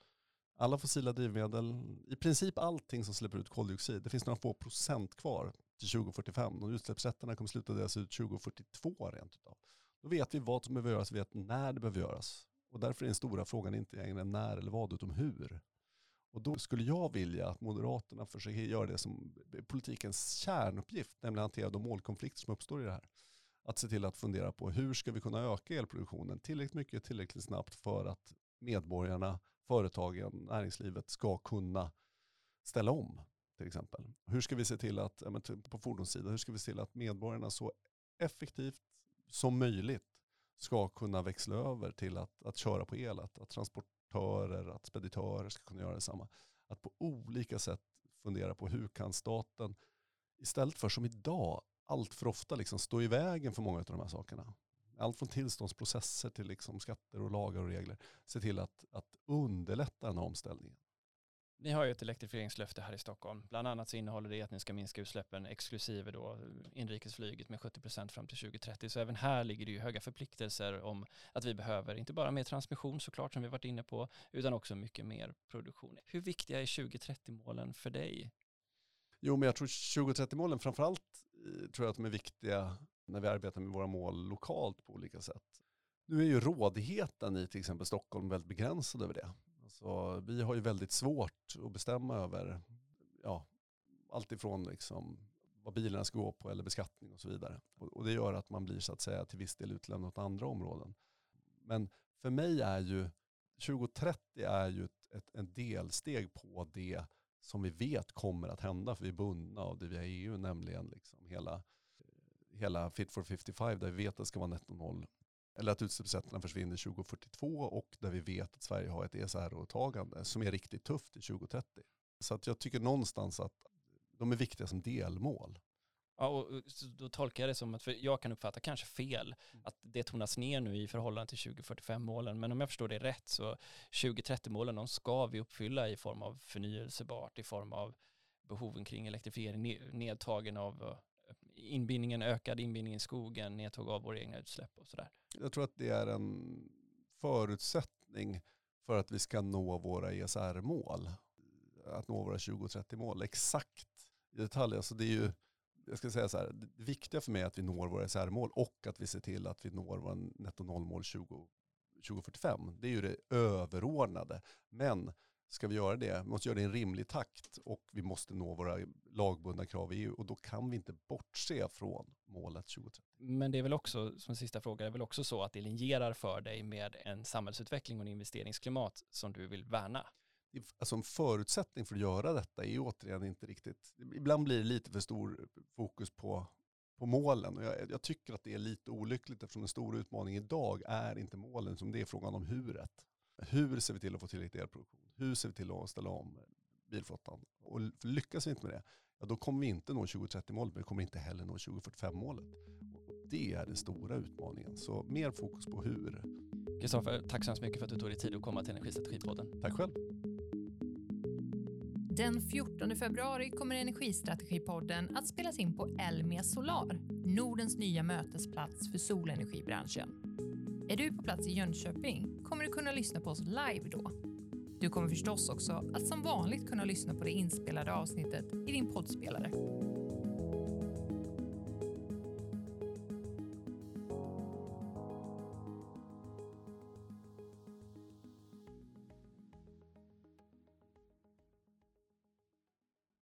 alla fossila drivmedel, i princip allting som släpper ut koldioxid. Det finns några få procent kvar till 2045 De utsläppsrätterna kommer sluta delas ut 2042 rent utav. Då vet vi vad som behöver göras, vi vet när det behöver göras. Och därför är den stora frågan inte egentligen när eller vad, utan hur. Och då skulle jag vilja att Moderaterna försöker göra det som politikens kärnuppgift, nämligen hantera de målkonflikter som uppstår i det här att se till att fundera på hur ska vi kunna öka elproduktionen tillräckligt mycket, tillräckligt snabbt för att medborgarna, företagen, näringslivet ska kunna ställa om till exempel. Hur ska vi se till att, typ på fordonssidan, hur ska vi se till att medborgarna så effektivt som möjligt ska kunna växla över till att, att köra på el, att, att transportörer, att speditörer ska kunna göra detsamma. Att på olika sätt fundera på hur kan staten, istället för som idag, allt för ofta liksom stå i vägen för många av de här sakerna. Allt från tillståndsprocesser till liksom skatter och lagar och regler. Se till att, att underlätta den här omställningen. Ni har ju ett elektrifieringslöfte här i Stockholm. Bland annat så innehåller det att ni ska minska utsläppen exklusive då inrikesflyget med 70% fram till 2030. Så även här ligger det ju höga förpliktelser om att vi behöver inte bara mer transmission såklart som vi varit inne på utan också mycket mer produktion. Hur viktiga är 2030-målen för dig? Jo, men jag tror 2030-målen framförallt eh, tror jag att de är viktiga när vi arbetar med våra mål lokalt på olika sätt. Nu är ju rådigheten i till exempel Stockholm väldigt begränsad över det. Alltså, vi har ju väldigt svårt att bestämma över ja, allt ifrån liksom vad bilarna ska gå på eller beskattning och så vidare. Och, det gör att man blir så att säga till viss del utlämnad åt andra områden. Men för mig är ju 2030 är ju ett, ett, en delsteg på det som vi vet kommer att hända för vi är bundna av det via EU, nämligen liksom hela, hela Fit for 55 där vi vet att det ska vara netto noll eller att utsläppsrätterna försvinner 2042 och där vi vet att Sverige har ett ESR-åtagande som är riktigt tufft till 2030. Så att jag tycker någonstans att de är viktiga som delmål. Ja, och då tolkar jag det som att, för jag kan uppfatta kanske fel, mm. att det tonas ner nu i förhållande till 2045-målen, men om jag förstår det rätt så 2030-målen, de ska vi uppfylla i form av förnyelsebart, i form av behoven kring elektrifiering, nedtagen av inbindningen, ökad inbindning i skogen, nedtåg av våra egna utsläpp och sådär. Jag tror att det är en förutsättning för att vi ska nå våra ESR-mål. Att nå våra 2030-mål exakt i detalj. Alltså det är ju, jag ska säga så här, det viktiga för mig är att vi når våra SR-mål och att vi ser till att vi når våra netto nollmål 20, 2045. Det är ju det överordnade. Men ska vi göra det, vi måste göra det i en rimlig takt och vi måste nå våra lagbundna krav i EU och då kan vi inte bortse från målet 2030. Men det är väl också, som sista fråga, det är väl också så att det linjerar för dig med en samhällsutveckling och en investeringsklimat som du vill värna? Alltså en förutsättning för att göra detta är återigen inte riktigt, ibland blir det lite för stor fokus på, på målen och jag, jag tycker att det är lite olyckligt eftersom en stor utmaning idag är inte målen, som det är frågan om huret. Hur ser vi till att få tillräcklig elproduktion? Hur ser vi till att ställa om bilflottan? Och lyckas vi inte med det, ja, då kommer vi inte nå 2030-målet, men vi kommer inte heller nå 2045-målet. Det är den stora utmaningen. Så mer fokus på hur. Kristoffer, tack så hemskt mycket för att du tog dig tid att komma till Energistrategipodden. Tack själv. Den 14 februari kommer Energistrategipodden att spelas in på Elmia Solar, Nordens nya mötesplats för solenergibranschen. Är du på plats i Jönköping kommer du kunna lyssna på oss live då. Du kommer förstås också att som vanligt kunna lyssna på det inspelade avsnittet i din poddspelare.